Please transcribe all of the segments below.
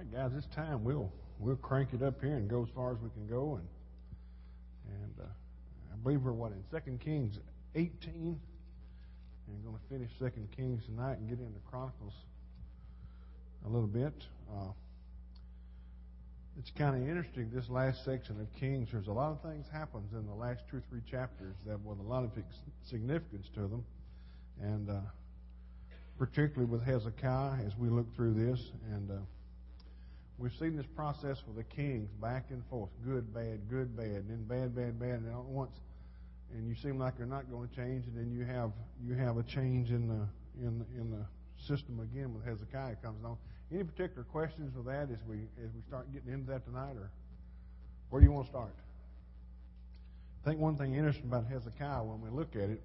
right, guys, it's time. We'll we'll crank it up here and go as far as we can go. And and uh, I believe we're what in Second Kings 18, and going to finish Second Kings tonight and get into Chronicles a little bit. Uh, it's kind of interesting. This last section of Kings, there's a lot of things happens in the last two or three chapters that with a lot of significance to them, and uh, particularly with Hezekiah as we look through this and. Uh, We've seen this process with the kings back and forth, good, bad, good, bad, and then bad, bad, bad, and all at once, and you seem like they're not going to change, and then you have you have a change in the in the, in the system again when Hezekiah comes along. Any particular questions with that as we as we start getting into that tonight, or where do you want to start? I think one thing interesting about Hezekiah when we look at it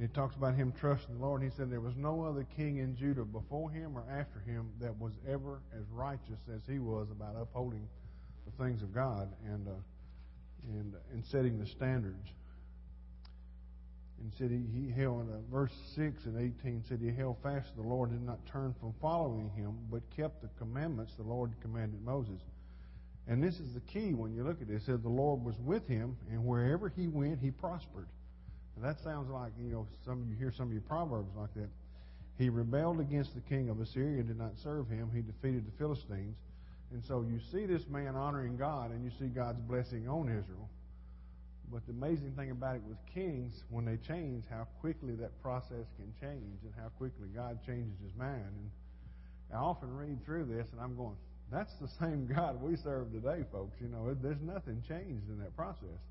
he talks about him trusting the Lord. He said there was no other king in Judah before him or after him that was ever as righteous as he was about upholding the things of God and uh, and and setting the standards. And said he, he held uh, verse six and eighteen said he held fast to the Lord and did not turn from following him, but kept the commandments the Lord commanded Moses. And this is the key when you look at it. It said the Lord was with him, and wherever he went, he prospered. And that sounds like, you know, some you hear some of your proverbs like that. He rebelled against the king of Assyria and did not serve him. He defeated the Philistines. And so you see this man honoring God and you see God's blessing on Israel. But the amazing thing about it with kings, when they change, how quickly that process can change and how quickly God changes his mind. And I often read through this and I'm going, that's the same God we serve today, folks. You know, there's nothing changed in that process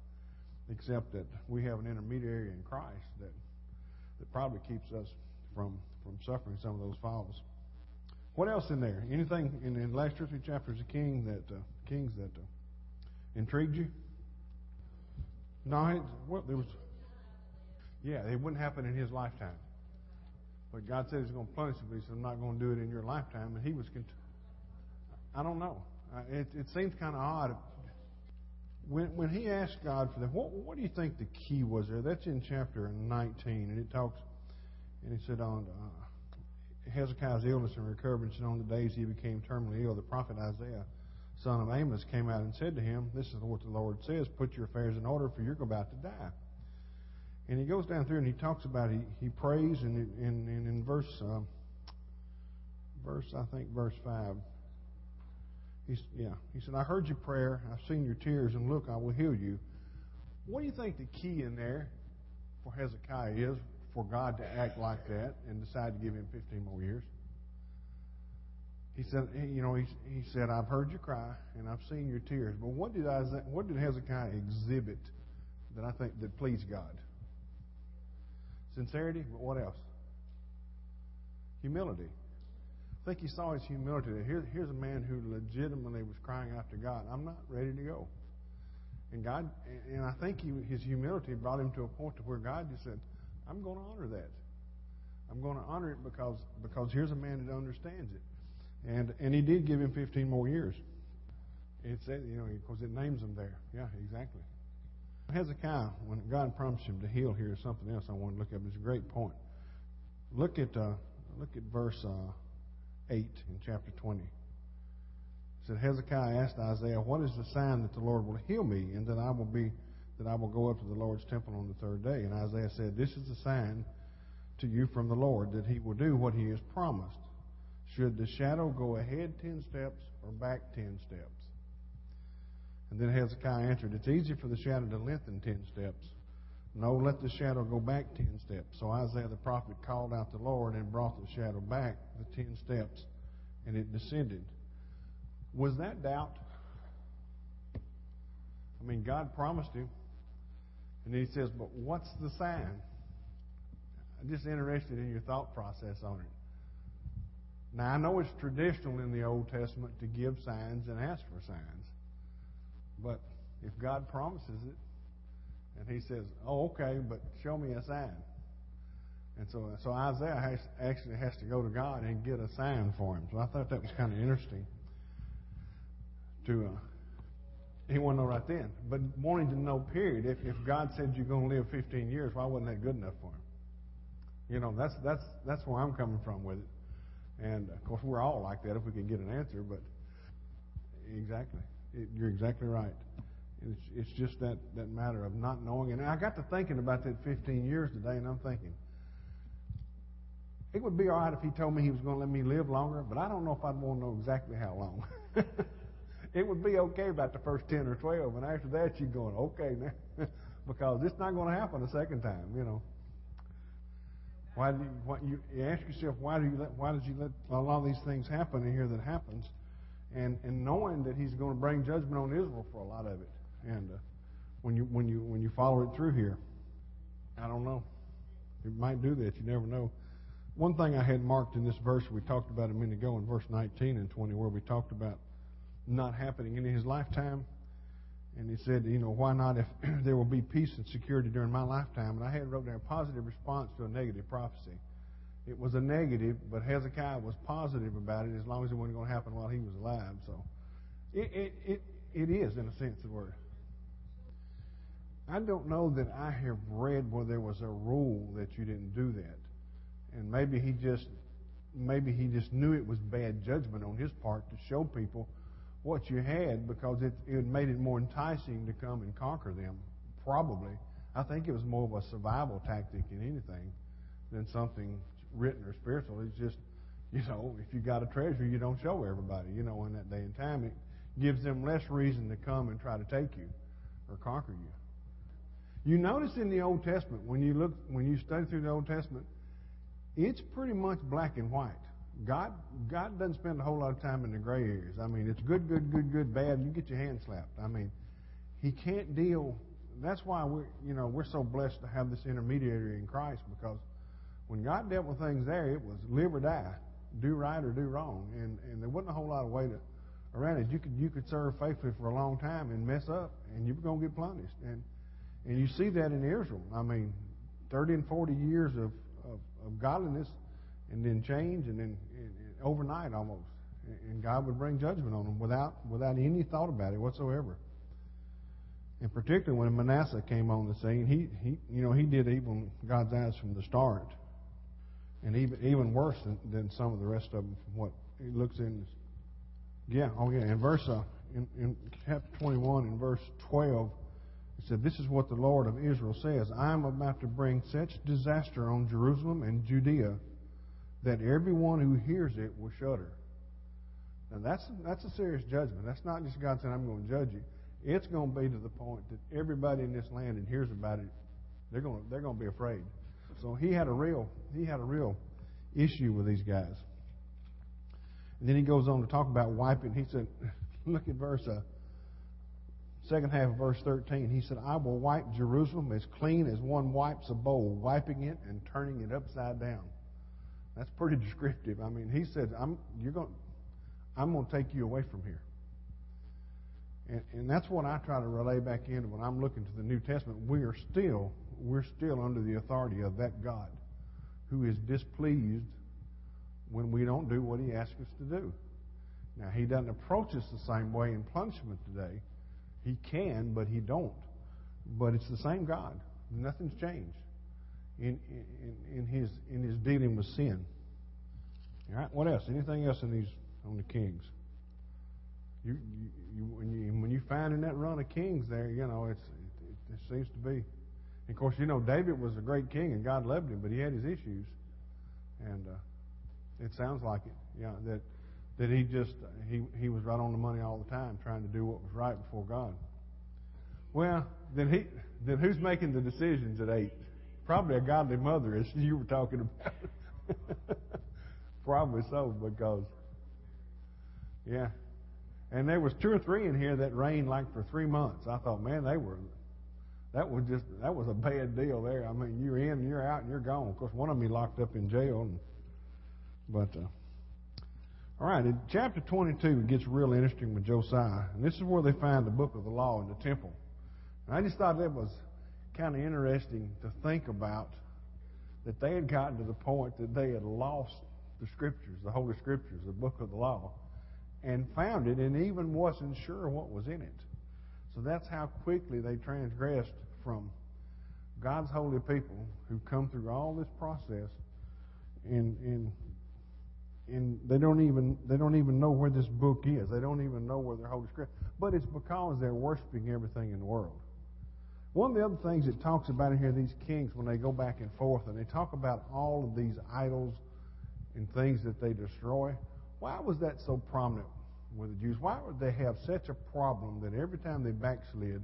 except that we have an intermediary in Christ that that probably keeps us from from suffering some of those falls. What else in there? Anything in two three chapters of King that uh, Kings that uh, intrigued you? No, it, well, there was. Yeah, it wouldn't happen in his lifetime. But God said He's going to punish him. He said, "I'm not going to do it in your lifetime." And he was. Cont- I don't know. Uh, it, it seems kind of odd when, when he asked God for that, what, what do you think the key was there? That's in chapter 19, and it talks, and he said on uh, Hezekiah's illness and recovery, and on the days he became terminally ill, the prophet Isaiah, son of Amos, came out and said to him, This is what the Lord says, put your affairs in order, for you're about to die. And he goes down through and he talks about, he, he prays, and in, in, in verse, uh, verse, I think, verse 5, He's, yeah. He said, I heard your prayer. I've seen your tears, and look, I will heal you. What do you think the key in there for Hezekiah is for God to act like that and decide to give him 15 more years? He said, you know, he, he said, I've heard your cry and I've seen your tears. But what did Isaiah, what did Hezekiah exhibit that I think that pleased God? Sincerity, but what else? Humility. I think he saw his humility. Here, here's a man who legitimately was crying out to God, I'm not ready to go. And God, and I think he, his humility brought him to a point to where God just said, I'm going to honor that. I'm going to honor it because because here's a man that understands it. And and he did give him 15 more years. It said, you know, because it names him there. Yeah, exactly. Hezekiah, when God promised him to heal here, is something else I want to look at. It's a great point. Look at uh, look at verse uh, 8 in chapter 20. It said Hezekiah asked Isaiah, What is the sign that the Lord will heal me and that I will be that I will go up to the Lord's temple on the third day? And Isaiah said, This is the sign to you from the Lord that he will do what he has promised. Should the shadow go ahead ten steps or back ten steps? And then Hezekiah answered, It's easy for the shadow to lengthen ten steps. No, let the shadow go back ten steps. So Isaiah the prophet called out the Lord and brought the shadow back the ten steps, and it descended. Was that doubt? I mean, God promised him. And he says, But what's the sign? I'm just interested in your thought process on it. Now, I know it's traditional in the Old Testament to give signs and ask for signs. But if God promises it, and he says, Oh, okay, but show me a sign. And so, so Isaiah has, actually has to go to God and get a sign for him. So I thought that was kind of interesting. To uh, he wanted to know right then, but wanting to know. Period. If if God said you're going to live 15 years, why wasn't that good enough for him? You know, that's that's that's where I'm coming from with it. And of course, we're all like that if we can get an answer. But exactly, it, you're exactly right. It's, it's just that, that matter of not knowing. And I got to thinking about that 15 years today, and I'm thinking, it would be all right if he told me he was going to let me live longer, but I don't know if I'd want to know exactly how long. it would be okay about the first 10 or 12, and after that, you're going, okay now, because it's not going to happen a second time, you know. Why do you, why, you, you ask yourself why do you let why did you let a lot of these things happen in here that happens, and and knowing that he's going to bring judgment on Israel for a lot of it, and uh, when you when you when you follow it through here, I don't know, it might do that. You never know. One thing I had marked in this verse we talked about a minute ago in verse 19 and 20, where we talked about not happening in his lifetime. And he said, you know, why not if there will be peace and security during my lifetime? And I had wrote down a positive response to a negative prophecy. It was a negative, but Hezekiah was positive about it as long as it wasn't going to happen while he was alive. So it, it, it, it is, in a sense, the word. I don't know that I have read where there was a rule that you didn't do that and maybe he just maybe he just knew it was bad judgment on his part to show people what you had because it, it made it more enticing to come and conquer them. Probably. I think it was more of a survival tactic than anything than something written or spiritual. It's just, you know, if you got a treasure, you don't show everybody, you know, in that day and time. It gives them less reason to come and try to take you or conquer you. You notice in the Old Testament, when you look, when you study through the Old Testament, it's pretty much black and white. God, God doesn't spend a whole lot of time in the gray areas. I mean, it's good, good, good, good, bad. You get your hand slapped. I mean, He can't deal. That's why we're, you know, we're so blessed to have this intermediary in Christ because when God dealt with things there, it was live or die, do right or do wrong, and and there wasn't a whole lot of way to around it. You could you could serve faithfully for a long time and mess up, and you're going to get punished. And and you see that in Israel. I mean, 30 and 40 years of of, of godliness and then change and then and, and overnight almost. And God would bring judgment on them without without any thought about it whatsoever. And particularly when Manasseh came on the scene, he, he you know he did evil in God's eyes from the start, and even even worse than, than some of the rest of them from what he looks in. Yeah, oh yeah. In verse uh, in, in chapter 21, in verse 12, he said, This is what the Lord of Israel says I am about to bring such disaster on Jerusalem and Judea that everyone who hears it will shudder. Now, that's, that's a serious judgment. That's not just God saying, I'm going to judge you. It's going to be to the point that everybody in this land that hears about it, they're going to, they're going to be afraid. So he had a real he had a real issue with these guys. And then he goes on to talk about wiping. He said, look at verse uh, second half of verse 13, he said, I will wipe Jerusalem as clean as one wipes a bowl, wiping it and turning it upside down. That's pretty descriptive. I mean, he said, I'm, you're going, I'm going to take you away from here. And, and that's what I try to relay back in when I'm looking to the New Testament. We are still, we're still under the authority of that God who is displeased when we don't do what he asks us to do. Now, he doesn't approach us the same way in punishment today he can, but he don't. But it's the same God. Nothing's changed in, in, in his in his dealing with sin. All right. What else? Anything else in these on the kings? You, you, you, when you when you find in that run of kings there, you know it's it, it seems to be. And of course, you know David was a great king and God loved him, but he had his issues, and uh, it sounds like it. Yeah, that that he just he he was right on the money all the time, trying to do what was right before God. Well, then he then who's making the decisions at eight? Probably a godly mother, as you were talking about. Probably so, because yeah. And there was two or three in here that reigned like for three months. I thought, man, they were that was just that was a bad deal there. I mean, you're in, you're out, and you're gone. Of course, one of he locked up in jail, and, but. Uh, all right, in chapter 22, it gets real interesting with Josiah. And this is where they find the book of the law in the temple. And I just thought that was kind of interesting to think about that they had gotten to the point that they had lost the scriptures, the Holy Scriptures, the book of the law, and found it and even wasn't sure what was in it. So that's how quickly they transgressed from God's holy people who come through all this process in, in and they don't even they don't even know where this book is. They don't even know where their Holy Script. But it's because they're worshiping everything in the world. One of the other things it talks about in here, these kings, when they go back and forth, and they talk about all of these idols and things that they destroy. Why was that so prominent with the Jews? Why would they have such a problem that every time they backslid,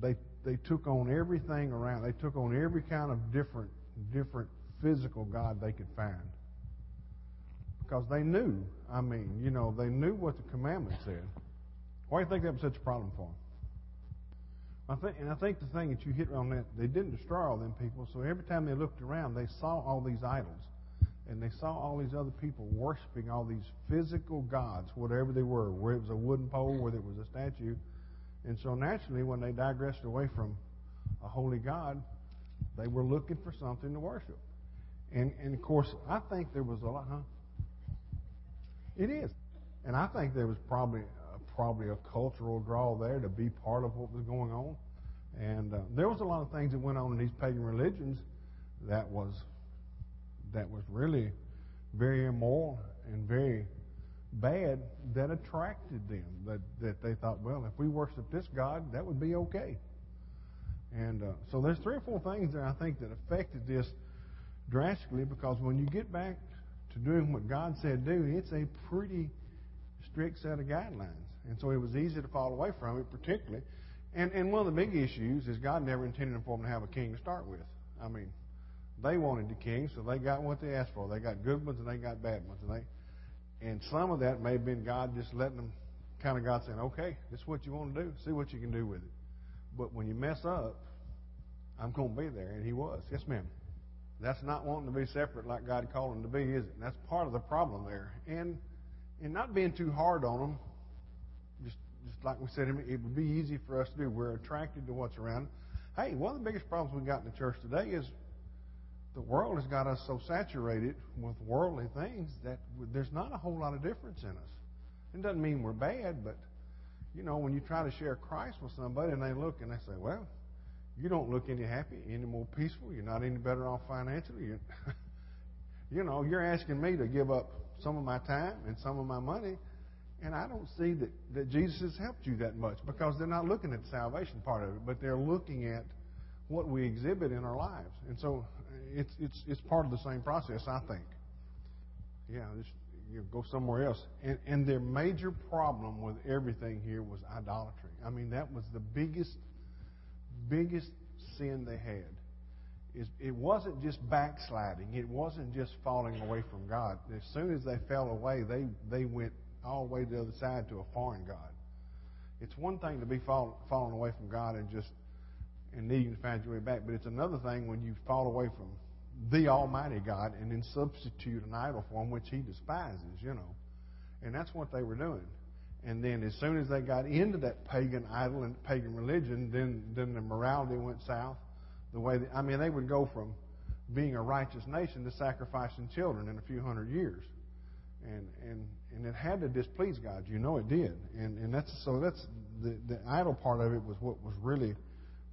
they they took on everything around. They took on every kind of different different physical god they could find because they knew. I mean, you know, they knew what the commandment said. Why do you think that was such a problem for them? I think, and I think the thing that you hit on that, they didn't destroy all them people. So every time they looked around, they saw all these idols, and they saw all these other people worshiping all these physical gods, whatever they were, whether it was a wooden pole, whether it was a statue. And so naturally, when they digressed away from a holy God, they were looking for something to worship. And, and of course, I think there was a lot, huh? It is. And I think there was probably uh, probably a cultural draw there to be part of what was going on. And uh, there was a lot of things that went on in these pagan religions that was that was really very immoral and very bad that attracted them. That that they thought, well, if we worship this God, that would be okay. And uh, so there's three or four things that I think that affected this drastically because when you get back to doing what God said do, it's a pretty strict set of guidelines. And so it was easy to fall away from it, particularly. And, and one of the big issues is God never intended for them to have a king to start with. I mean, they wanted the king, so they got what they asked for. They got good ones and they got bad ones. And, they, and some of that may have been God just letting them, kind of God saying, okay, this is what you want to do. See what you can do with it. But when you mess up, I'm going to be there. And he was. Yes, ma'am. That's not wanting to be separate like God called them to be, is it? That's part of the problem there. And and not being too hard on them, just just like we said, it would be easy for us to do. We're attracted to what's around. Hey, one of the biggest problems we got in the church today is the world has got us so saturated with worldly things that there's not a whole lot of difference in us. It doesn't mean we're bad, but you know, when you try to share Christ with somebody and they look and they say, "Well, you don't look any happy, any more peaceful. You're not any better off financially. You're, you know, you're asking me to give up some of my time and some of my money, and I don't see that, that Jesus has helped you that much because they're not looking at the salvation part of it, but they're looking at what we exhibit in our lives. And so it's, it's, it's part of the same process, I think. Yeah, just you know, go somewhere else. And, and their major problem with everything here was idolatry. I mean, that was the biggest biggest sin they had is it wasn't just backsliding. It wasn't just falling away from God. As soon as they fell away, they, they went all the way to the other side to a foreign God. It's one thing to be fall, falling away from God and just and needing to find your way back, but it's another thing when you fall away from the Almighty God and then substitute an idol for him, which He despises, you know. And that's what they were doing. And then as soon as they got into that pagan idol and pagan religion, then, then the morality went south. The way that, I mean, they would go from being a righteous nation to sacrificing children in a few hundred years. And, and, and it had to displease God. You know it did. And, and that's, so that's, the, the idol part of it was what was really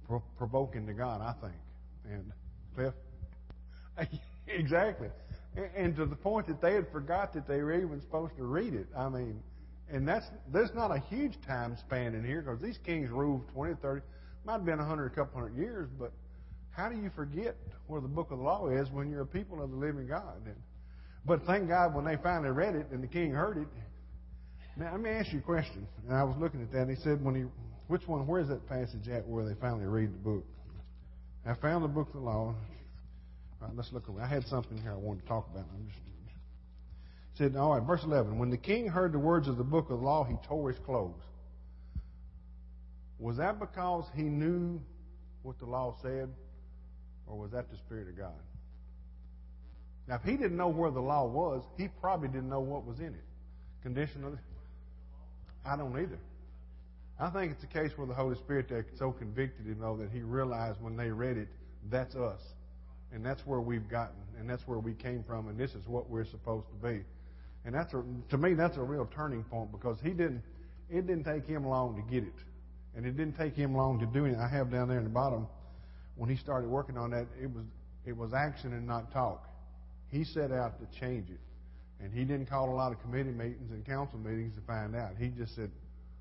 pro- provoking to God, I think. And, Cliff? exactly. And, and to the point that they had forgot that they were even supposed to read it. I mean, and that's there's not a huge time span in here because these kings ruled 20, 30, might have been a hundred, a couple hundred years, but how do you forget where the book of the law is when you're a people of the living God? And, but thank God when they finally read it and the king heard it. Now let me ask you a question. And I was looking at that. And he said, "When he, which one? Where is that passage at where they finally read the book?" I found the book of the law. Let's look. I had something here I wanted to talk about. I'm just said, all right, verse 11. When the king heard the words of the book of the law, he tore his clothes. Was that because he knew what the law said, or was that the Spirit of God? Now, if he didn't know where the law was, he probably didn't know what was in it. Conditionally? I don't either. I think it's a case where the Holy Spirit there so convicted him, though, that he realized when they read it, that's us. And that's where we've gotten, and that's where we came from, and this is what we're supposed to be. And that's a, to me, that's a real turning point because he didn't, it didn't take him long to get it. And it didn't take him long to do it. I have down there in the bottom, when he started working on that, it was, it was action and not talk. He set out to change it. And he didn't call a lot of committee meetings and council meetings to find out. He just said,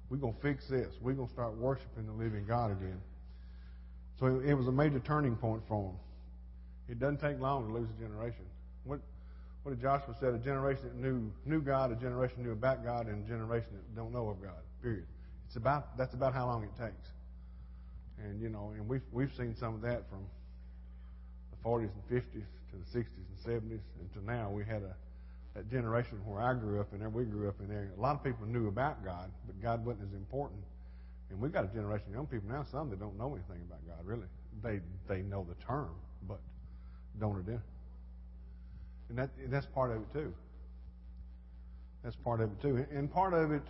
we're going to fix this. We're going to start worshiping the living God again. So it was a major turning point for him. It doesn't take long to lose a generation. What, did Joshua said? A generation that knew knew God, a generation knew about God, and a generation that don't know of God. Period. It's about that's about how long it takes. And you know, and we've we've seen some of that from the 40s and 50s to the 60s and 70s, and to now. We had a that generation where I grew up and there we grew up in there. A lot of people knew about God, but God wasn't as important. And we got a generation of young people now, some that don't know anything about God. Really, they they know the term, but don't identify. And that that's part of it too. That's part of it too. And part of it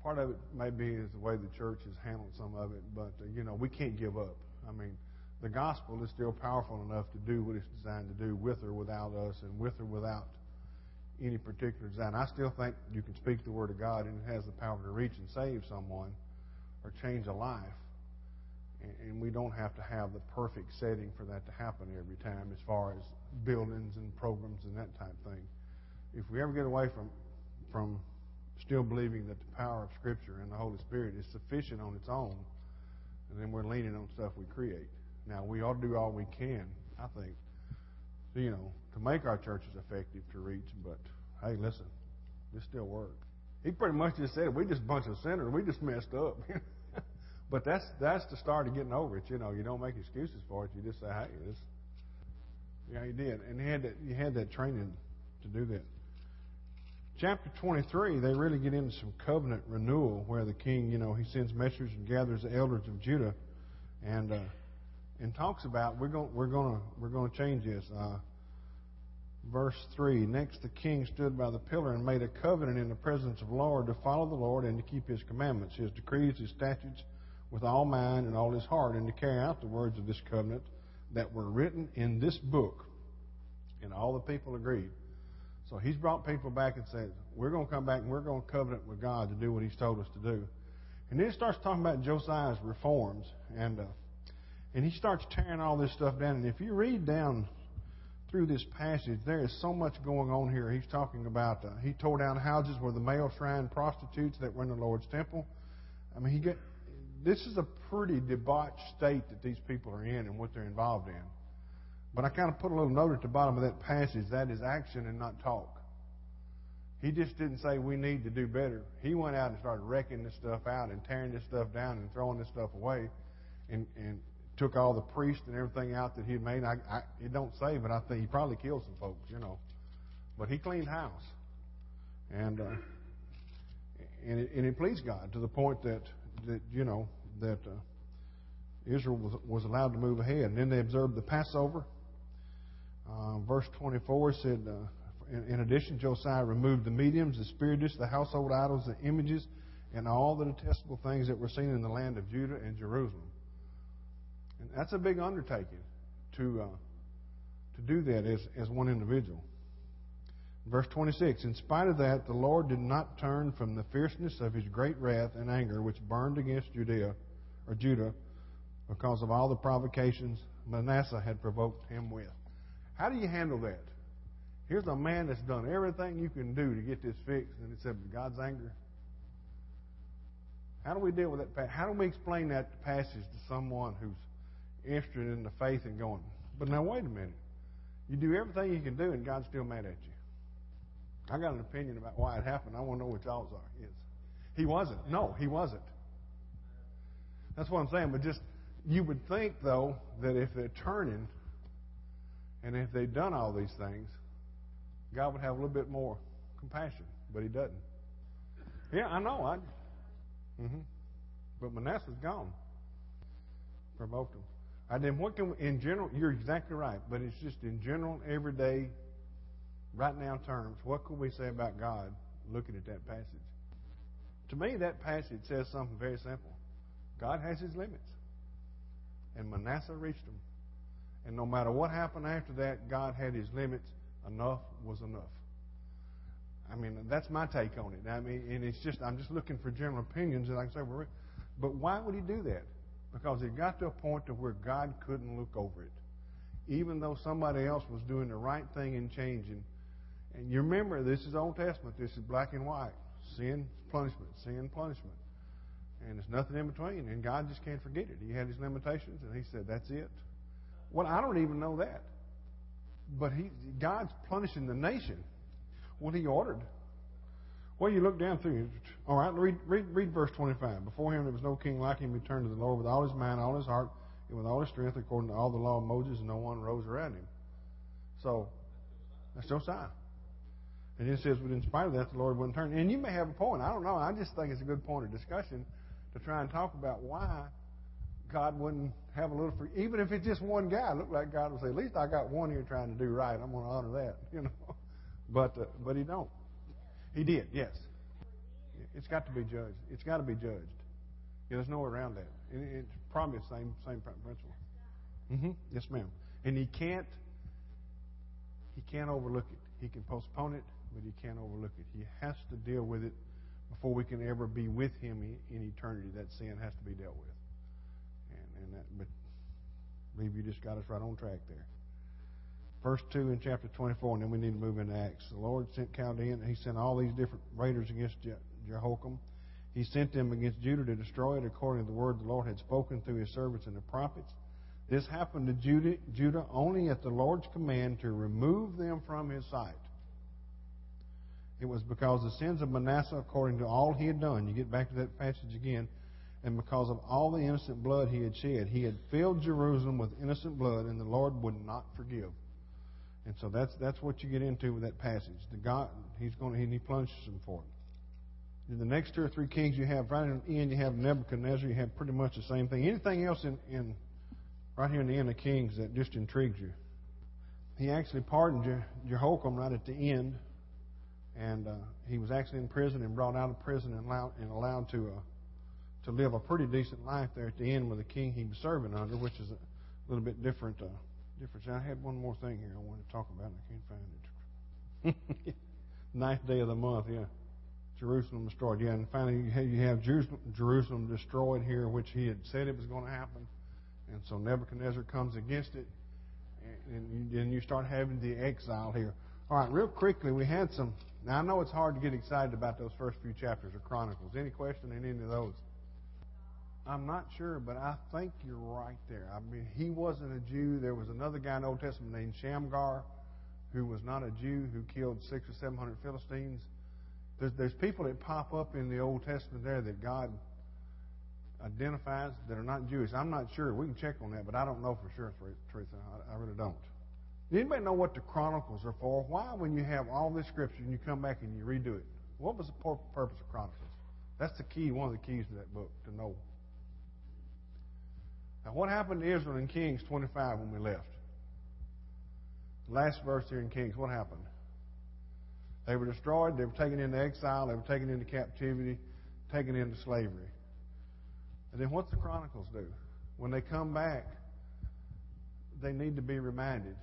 part of it maybe is the way the church has handled some of it, but uh, you know, we can't give up. I mean, the gospel is still powerful enough to do what it's designed to do with or without us and with or without any particular design. I still think you can speak the word of God and it has the power to reach and save someone or change a life. And we don't have to have the perfect setting for that to happen every time as far as buildings and programs and that type thing. If we ever get away from from still believing that the power of Scripture and the Holy Spirit is sufficient on its own, and then we're leaning on stuff we create. Now we ought to do all we can, I think, you know, to make our churches effective to reach. But hey, listen, this still works. He pretty much just said we just a bunch of sinners. We just messed up. but that's that's the start of getting over it. You know, you don't make excuses for it. You just say, hey, this. Yeah, he did, and he had that. He had that training to do that. Chapter 23, they really get into some covenant renewal, where the king, you know, he sends messengers and gathers the elders of Judah, and uh, and talks about we're going we're going to we're going to change this. Uh, verse three. Next, the king stood by the pillar and made a covenant in the presence of the Lord to follow the Lord and to keep His commandments, His decrees, His statutes, with all mind and all his heart, and to carry out the words of this covenant that were written in this book. And all the people agreed. So he's brought people back and said, We're going to come back and we're going to covenant with God to do what he's told us to do. And then he starts talking about Josiah's reforms. And, uh, and he starts tearing all this stuff down. And if you read down through this passage, there is so much going on here. He's talking about, uh, he tore down houses where the male shrine prostitutes that were in the Lord's temple. I mean, he get, this is a pretty debauched state that these people are in and what they're involved in. But I kind of put a little note at the bottom of that passage that is action and not talk. He just didn't say we need to do better. He went out and started wrecking this stuff out and tearing this stuff down and throwing this stuff away and, and took all the priests and everything out that he had made. I, I, it don't say, but I think he probably killed some folks, you know. But he cleaned house. And, uh, and, it, and it pleased God to the point that, that you know, that uh, Israel was, was allowed to move ahead. And then they observed the Passover. Uh, verse 24 said, uh, in, in, addition, Josiah removed the mediums, the spiritists, the household idols, the images, and all the detestable things that were seen in the land of Judah and Jerusalem. And that's a big undertaking to, uh, to do that as, as one individual. Verse 26 In spite of that, the Lord did not turn from the fierceness of his great wrath and anger which burned against Judea or Judah because of all the provocations Manasseh had provoked him with. How do you handle that? Here's a man that's done everything you can do to get this fixed, and it said God's anger. How do we deal with that? How do we explain that passage to someone who's interested in the faith and going, but now wait a minute. You do everything you can do, and God's still mad at you. I got an opinion about why it happened. I want to know what y'all's are. Is he wasn't? No, he wasn't. That's what I'm saying. But just you would think though that if they're turning and if they've done all these things, God would have a little bit more compassion, but He doesn't. Yeah, I know. I. Mm-hmm. But Manasseh's gone. Provoked him. I then what can we? in general? You're exactly right, but it's just in general, everyday, right now terms. What could we say about God looking at that passage? To me, that passage says something very simple. God has His limits, and Manasseh reached them. And no matter what happened after that, God had His limits. Enough was enough. I mean, that's my take on it. I mean, and it's just I'm just looking for general opinions, and I can say, well, but why would He do that? because it got to a point to where God couldn't look over it. Even though somebody else was doing the right thing and changing, And you remember, this is Old Testament. This is black and white. Sin, punishment. Sin, punishment. And there's nothing in between. And God just can't forget it. He had his limitations, and He said, that's it. Well, I don't even know that. But he, God's punishing the nation. What He ordered. Well, you look down through. All right, read, read, read verse 25. Before him there was no king like him. He turned to the Lord with all his mind, all his heart, and with all his strength, according to all the law of Moses, and no one rose around him. So, that's Josiah. And it says, but in spite of that, the Lord wouldn't turn. And you may have a point. I don't know. I just think it's a good point of discussion to try and talk about why God wouldn't have a little free. Even if it's just one guy, Look like God would say, at least I got one here trying to do right. I'm going to honor that, you know. But uh, but he don't. He did, yes. It's got to be judged. It's got to be judged. Yeah, there's no way around that. And it's probably the same same principle. Mm-hmm. Yes, ma'am. And he can't he can't overlook it. He can postpone it, but he can't overlook it. He has to deal with it before we can ever be with him in eternity. That sin has to be dealt with. And, and that, but believe you just got us right on track there verse 2 in chapter 24, and then we need to move into Acts. The Lord sent Chaldean. He sent all these different raiders against Jehoiakim. He sent them against Judah to destroy it according to the word the Lord had spoken through his servants and the prophets. This happened to Judah, Judah only at the Lord's command to remove them from his sight. It was because the sins of Manasseh, according to all he had done. You get back to that passage again. And because of all the innocent blood he had shed, he had filled Jerusalem with innocent blood, and the Lord would not forgive. And so that's that's what you get into with that passage. The God, he's going to, he plunges them for it. In the next two or three kings you have right in the end, you have Nebuchadnezzar. You have pretty much the same thing. Anything else in, in right here in the end of Kings that just intrigues you? He actually pardoned Je- Jehoiakim right at the end, and uh, he was actually in prison and brought out of prison and allowed, and allowed to uh, to live a pretty decent life there at the end with the king he was serving under, which is a little bit different. Uh, difference. I had one more thing here I wanted to talk about, and I can't find it. Ninth day of the month, yeah. Jerusalem destroyed. Yeah, and finally you have, you have Jerusalem destroyed here, which he had said it was going to happen. And so Nebuchadnezzar comes against it, and then you start having the exile here. All right, real quickly, we had some. Now, I know it's hard to get excited about those first few chapters of Chronicles. Any question in any of those? I'm not sure, but I think you're right there. I mean, he wasn't a Jew. There was another guy in the Old Testament named Shamgar, who was not a Jew, who killed six or seven hundred Philistines. There's, there's people that pop up in the Old Testament there that God identifies that are not Jewish. I'm not sure. We can check on that, but I don't know for sure, Teresa. I, I really don't. Anybody know what the Chronicles are for? Why, when you have all this Scripture and you come back and you redo it, what was the purpose of Chronicles? That's the key, one of the keys to that book, to know now, what happened to Israel in Kings 25 when we left? Last verse here in Kings, what happened? They were destroyed, they were taken into exile, they were taken into captivity, taken into slavery. And then what's the Chronicles do? When they come back, they need to be reminded.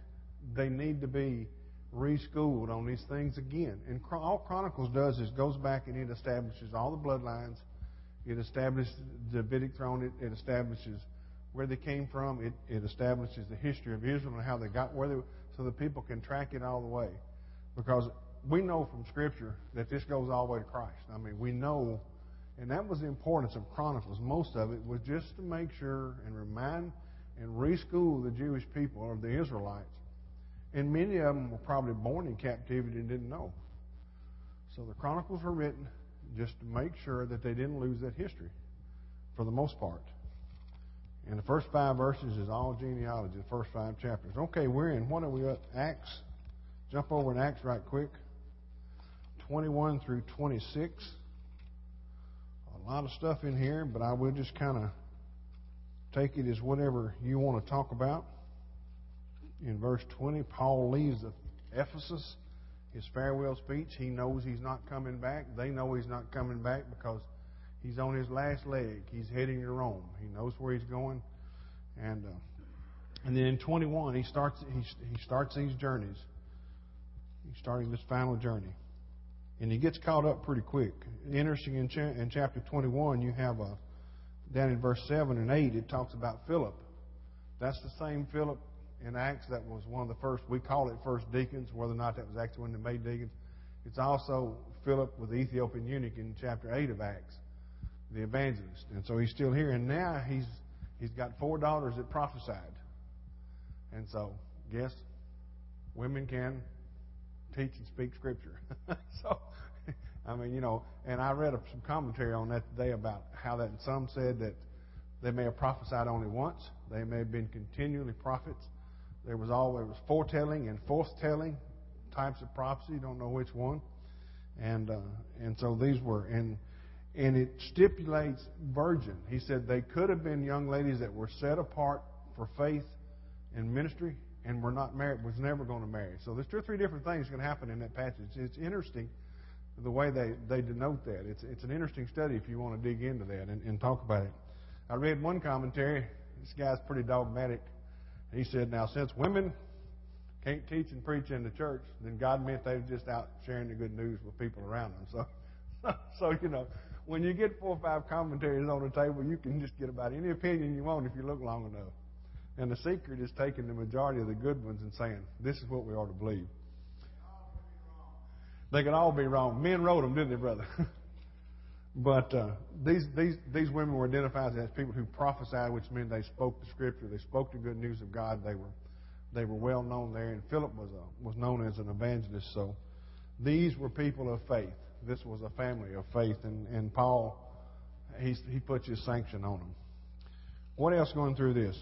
They need to be reschooled on these things again. And all Chronicles does is goes back and it establishes all the bloodlines. It establishes the Davidic throne. It, it establishes where they came from. It, it establishes the history of Israel and how they got where they were, so that people can track it all the way. Because we know from Scripture that this goes all the way to Christ. I mean, we know, and that was the importance of Chronicles. Most of it was just to make sure and remind and reschool the Jewish people or the Israelites. And many of them were probably born in captivity and didn't know. So the Chronicles were written just to make sure that they didn't lose that history for the most part. And the first five verses is all genealogy, the first five chapters. Okay, we're in, what are we at? Acts. Jump over in Acts right quick. 21 through 26. A lot of stuff in here, but I will just kind of take it as whatever you want to talk about. In verse 20, Paul leaves Ephesus, his farewell speech. He knows he's not coming back. They know he's not coming back because He's on his last leg. He's heading to Rome. He knows where he's going, and uh, and then in 21 he starts he, he starts these journeys. He's starting this final journey, and he gets caught up pretty quick. Interesting in, cha- in chapter 21, you have a down in verse 7 and 8 it talks about Philip. That's the same Philip in Acts that was one of the first, we call it first deacons, whether or not that was actually when they made deacons. It's also Philip with the Ethiopian eunuch in chapter 8 of Acts, the evangelist. And so he's still here. And now he's, he's got four daughters that prophesied. And so, guess, women can teach and speak Scripture. so, I mean, you know, and I read some commentary on that today about how that some said that they may have prophesied only once. They may have been continually prophets. There was always forthtelling and foretelling types of prophecy. Don't know which one. And uh, and so these were and and it stipulates virgin. He said they could have been young ladies that were set apart for faith and ministry and were not married, was never going to marry. So there's two or three different things going to happen in that passage. It's interesting the way they, they denote that. It's, it's an interesting study if you want to dig into that and, and talk about it. I read one commentary. This guy's pretty dogmatic. He said, now, since women can't teach and preach in the church, then God meant they were just out sharing the good news with people around them. So, so you know, when you get four or five commentaries on the table, you can just get about any opinion you want if you look long enough. And the secret is taking the majority of the good ones and saying, this is what we ought to believe. They could all be wrong. Men wrote them, didn't they, brother? but uh, these these these women were identified as people who prophesied, which meant they spoke the scripture, they spoke the good news of God. They were they were well known there, and Philip was a, was known as an evangelist. So these were people of faith. This was a family of faith, and and Paul he he put his sanction on them. What else going through this?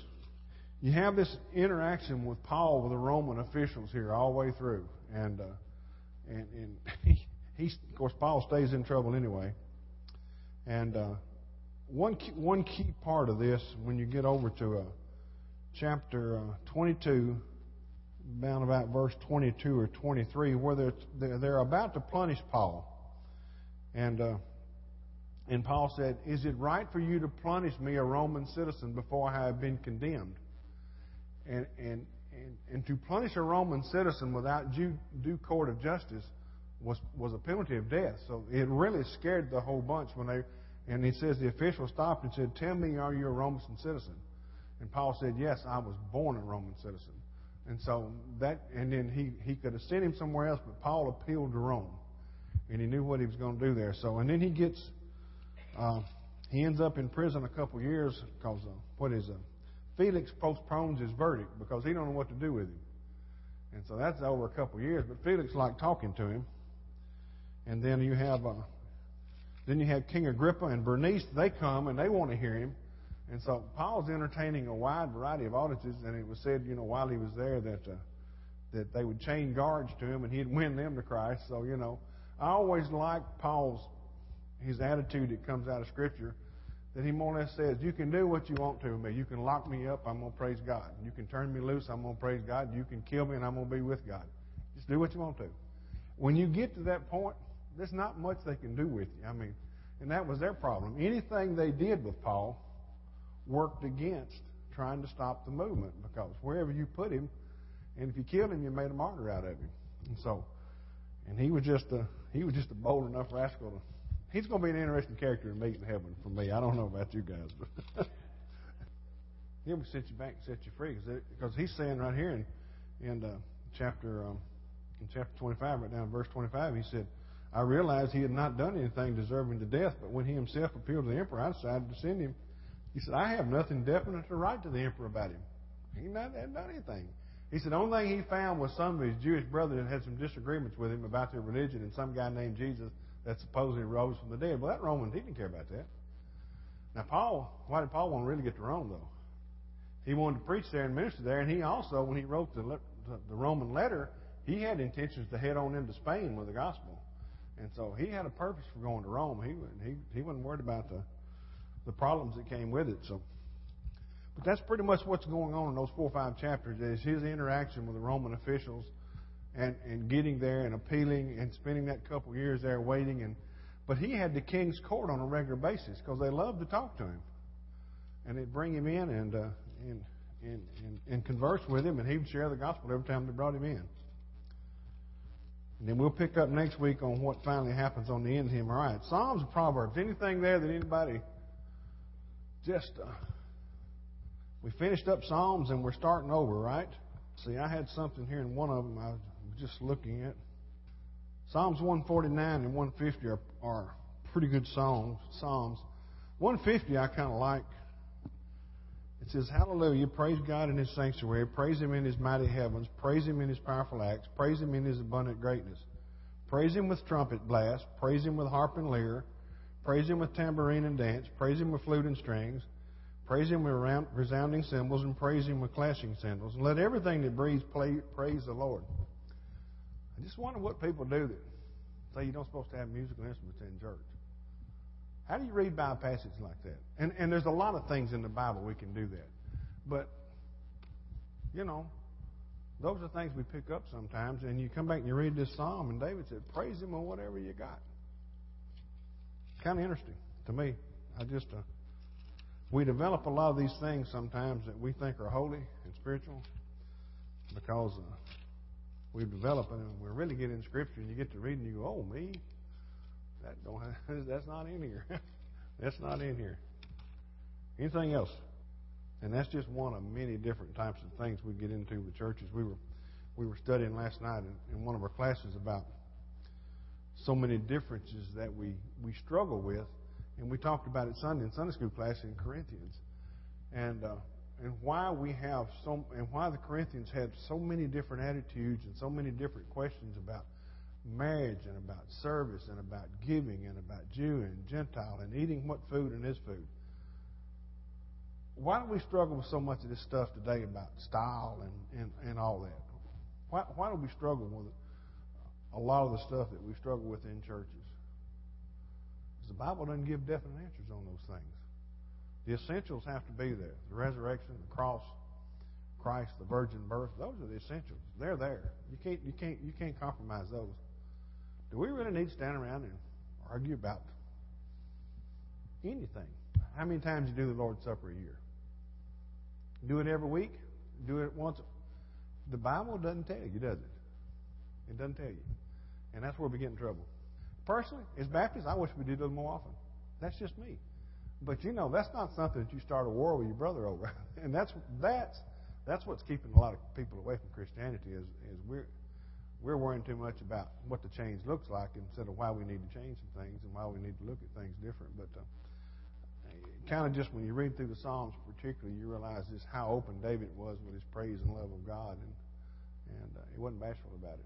You have this interaction with Paul with the Roman officials here all the way through, and. Uh, and, and he, he's, of course, Paul stays in trouble anyway. And uh, one key, one key part of this, when you get over to uh, chapter uh, 22, down about verse 22 or 23, where they're, they're, about to punish Paul. And, uh, and Paul said, Is it right for you to punish me, a Roman citizen, before I have been condemned? And, and and, and to punish a Roman citizen without due, due court of justice was, was a penalty of death. So it really scared the whole bunch when they, and he says the official stopped and said, Tell me, are you a Roman citizen? And Paul said, Yes, I was born a Roman citizen. And so that, and then he, he could have sent him somewhere else, but Paul appealed to Rome. And he knew what he was going to do there. So, and then he gets, uh, he ends up in prison a couple years because, what is it? Felix postpones his verdict because he don't know what to do with him. And so that's over a couple years. But Felix liked talking to him. And then you have uh, then you have King Agrippa and Bernice. They come and they want to hear him. And so Paul's entertaining a wide variety of audiences. And it was said, you know, while he was there that uh, that they would chain guards to him and he'd win them to Christ. So you know, I always like Paul's his attitude that comes out of Scripture that he more or less says, You can do what you want to me. You can lock me up, I'm going to praise God. You can turn me loose, I'm going to praise God. You can kill me, and I'm going to be with God. Just do what you want to. When you get to that point, there's not much they can do with you. I mean, and that was their problem. Anything they did with Paul worked against trying to stop the movement because wherever you put him, and if you killed him, you made a martyr out of him. And so, and he was just a he was just a bold enough rascal to He's going to be an interesting character to meet in heaven for me. I don't know about you guys, but he'll set you back and set you free because he's saying right here in in uh, chapter um, in chapter 25, right down verse 25, he said, "I realized he had not done anything deserving to death, but when he himself appealed to the emperor, I decided to send him." He said, "I have nothing definite to write to the emperor about him. He not had done anything." He said, the only thing he found was some of his Jewish brothers had some disagreements with him about their religion, and some guy named Jesus that supposedly rose from the dead. Well, that Roman, he didn't care about that. Now, Paul, why did Paul want to really get to Rome, though? He wanted to preach there and minister there, and he also, when he wrote the, the Roman letter, he had intentions to head on into Spain with the gospel. And so he had a purpose for going to Rome. He, he, he wasn't worried about the, the problems that came with it. So, But that's pretty much what's going on in those four or five chapters is his interaction with the Roman officials and, and getting there and appealing and spending that couple years there waiting. And but he had the king's court on a regular basis because they loved to talk to him, and they'd bring him in and, uh, and and and and converse with him, and he would share the gospel every time they brought him in. And then we'll pick up next week on what finally happens on the end of him. All right, Psalms and Proverbs. Anything there that anybody just uh, we finished up Psalms and we're starting over, right? See, I had something here in one of them I was just looking at. Psalms 149 and 150 are, are pretty good songs. Psalms 150 I kind of like. Says, Hallelujah, praise God in His sanctuary, praise Him in His mighty heavens, praise Him in His powerful acts, praise Him in His abundant greatness. Praise Him with trumpet blast, praise Him with harp and lyre, praise Him with tambourine and dance, praise Him with flute and strings, praise Him with resounding cymbals, and praise Him with clashing cymbals. And let everything that breathes praise the Lord. I just wonder what people do that say you're not supposed to have musical instruments in church. How do you read by a passage like that? And, and there's a lot of things in the Bible we can do that. But, you know, those are things we pick up sometimes, and you come back and you read this psalm, and David said, Praise him on whatever you got. Kind of interesting to me. I just, uh, we develop a lot of these things sometimes that we think are holy and spiritual because uh, we've developed and we really get in Scripture, and you get to read, and you go, Oh, me? That don't that's not in here. that's not in here. Anything else? And that's just one of many different types of things we get into with churches. We were we were studying last night in, in one of our classes about so many differences that we, we struggle with, and we talked about it Sunday in Sunday school class in Corinthians, and uh, and why we have so and why the Corinthians had so many different attitudes and so many different questions about marriage and about service and about giving and about Jew and Gentile and eating what food and this food. Why do we struggle with so much of this stuff today about style and, and, and all that? Why, why do we struggle with a lot of the stuff that we struggle with in churches? Because the Bible doesn't give definite answers on those things. The essentials have to be there the resurrection, the cross, Christ, the virgin birth. Those are the essentials. They're there. You can't, you can't, you can't compromise those. Do we really need to stand around and argue about anything? How many times do you do the Lord's Supper a year? Do it every week? Do it once? The Bible doesn't tell you, does it? It doesn't tell you. And that's where we get in trouble. Personally, as Baptists, I wish we did it more often. That's just me. But you know, that's not something that you start a war with your brother over. and that's that's that's what's keeping a lot of people away from Christianity is is we're we're worrying too much about what the change looks like instead of why we need to change some things and why we need to look at things different. But uh, kind of just when you read through the Psalms, particularly, you realize just how open David was with his praise and love of God, and and uh, he wasn't bashful about it.